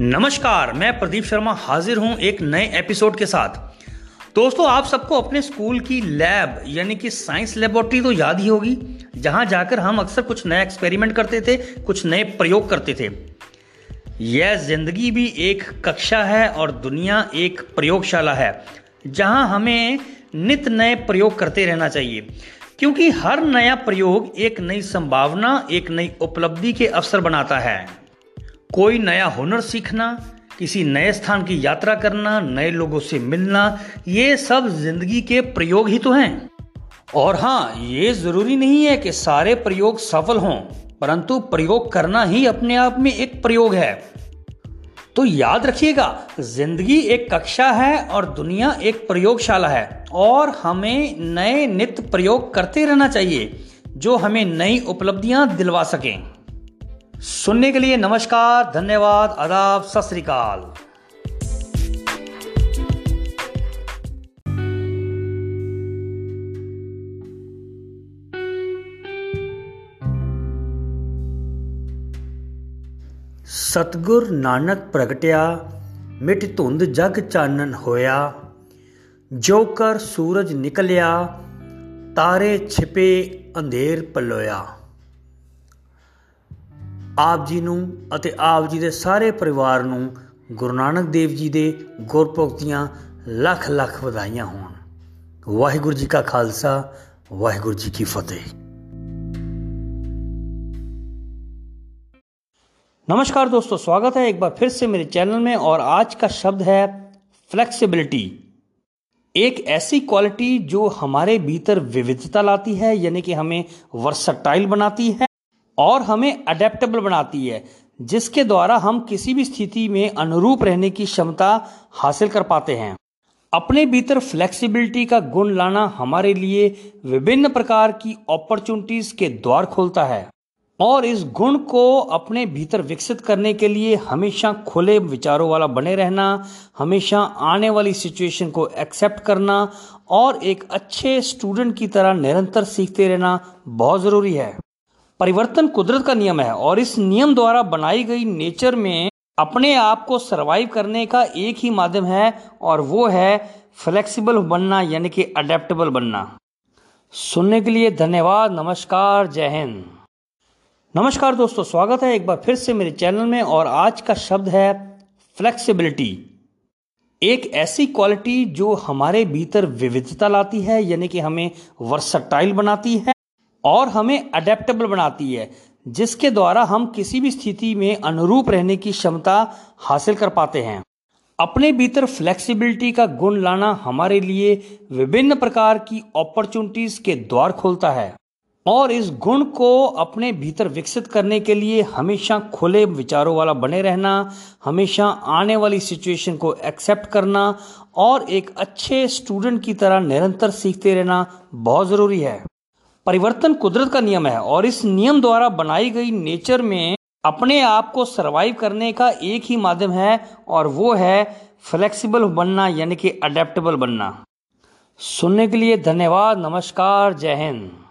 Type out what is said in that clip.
नमस्कार, मैं प्रदीप शर्मा हाजिर हूँ एक नए एपिसोड के साथ। दोस्तों, आप सबको अपने स्कूल की लैब, यानी कि साइंस लेबोरेटरी तो याद ही होगी, जहाँ जाकर हम अक्सर कुछ नया एक्सपेरिमेंट करते थे, कुछ नए प्रयोग करते थे। यह ज़िंदगी भी एक कक्षा है और दुनिया एक प्रयोगशाला है, जहाँ हमें नित नए प्रयोग करते रहना चाहिए, क्योंकि हर नया प्रयोग एक नई संभावना, एक नई उपलब्धि के अवसर बनाता है। कोई नया हुनर सीखना, किसी नए स्थान की यात्रा करना, नए लोगों से मिलना, ये सब ज़िंदगी के प्रयोग ही तो हैं। और हाँ ये ज़रूरी नहीं है कि सारे प्रयोग सफल हों, परंतु प्रयोग करना ही अपने आप में एक प्रयोग है। तो याद रखिएगा, ज़िंदगी एक कक्षा है और दुनिया एक प्रयोगशाला है, और हमें नए नित्य प्रयोग करते रहना चाहिए, जो हमें नई उपलब्धियाँ दिलवा सकें। सुनने के लिए नमस्कार धन्यवाद आदाब सत श्रीकाल ਸਤਗੁਰ ਨਾਨਕ ਪ੍ਰਗਟਿਆ ਮਿਟ ਧੁੰਦ ਜਗ ਚਾਨਣ ਹੋਇਆ ਜੋ ਕਰ ਸੂਰਜ ਨਿਕਲਿਆ ਤਾਰੇ ਛਿਪੇ ਅੰਧੇਰ ਪਲੋਇਆ आप जी ਨੂੰ ਅਤੇ ਆਪ ਜੀ ਦੇ ਸਾਰੇ ਪਰਿਵਾਰ ਨੂੰ ਗੁਰੂ ਨਾਨਕ ਦੇਵ ਜੀ ਦੇ ਗੁਰਪੁਰਬ ਦੀਆਂ लख ਲੱਖ ਵਧਾਈਆਂ ਹੋਣ। ਵਾਹਿਗੁਰੂ ਜੀ ਕਾ ਖਾਲਸਾ, ਵਾਹਿਗੁਰੂ ਜੀ ਕੀ नमस्कार दोस्तों, स्वागत है एक बार फिर से मेरे चैनल में और आज का शब्द है फ्लेक्सिबिलिटी एक ऐसी क्वालिटी जो हमारे भीतर विविधता लाती है, यानी कि हमें वर्सटाइल बनाती है और हमें अडेप्टेबल बनाती है, जिसके द्वारा हम किसी भी स्थिति में अनुरूप रहने की क्षमता हासिल कर पाते हैं। अपने भीतर फ्लेक्सिबिलिटी का गुण लाना हमारे लिए विभिन्न प्रकार की अपॉर्चुनिटीज़ के द्वार खोलता है। और इस गुण को अपने भीतर विकसित करने के लिए हमेशा खुले विचारों वाला बने रहना, हमेशा आने वाली सिचुएशन को एक्सेप्ट करना और एक अच्छे स्टूडेंट की तरह निरंतर सीखते रहना बहुत ज़रूरी है। परिवर्तन कुदरत का नियम है और इस नियम द्वारा बनाई गई नेचर में अपने आप को सरवाइव करने का एक ही माध्यम है और वो है फ्लेक्सिबल बनना, यानी कि अडेप्टेबल बनना। सुनने के लिए धन्यवाद, नमस्कार, जय हिंद। नमस्कार दोस्तों, स्वागत है एक बार फिर से मेरे चैनल में और आज का शब्द है फ्लेक्सिबिलिटी एक ऐसी क्वालिटी जो हमारे भीतर विविधता लाती है, यानी कि हमें वर्सटाइल बनाती है और हमें अडेप्टेबल बनाती है, जिसके द्वारा हम किसी भी स्थिति में अनुरूप रहने की क्षमता हासिल कर पाते हैं। अपने भीतर फ्लेक्सिबिलिटी का गुण लाना हमारे लिए विभिन्न प्रकार की अपॉर्चुनिटीज़ के द्वार खोलता है। और इस गुण को अपने भीतर विकसित करने के लिए हमेशा खुले विचारों वाला बने रहना, हमेशा आने वाली सिचुएशन को एक्सेप्ट करना और एक अच्छे स्टूडेंट की तरह निरंतर सीखते रहना बहुत ज़रूरी है। परिवर्तन कुदरत का नियम है और इस नियम द्वारा बनाई गई नेचर में अपने आप को सरवाइव करने का एक ही माध्यम है और वो है फ्लेक्सिबल बनना, यानी कि अडेप्टेबल बनना। सुनने के लिए धन्यवाद, नमस्कार, जय हिंद।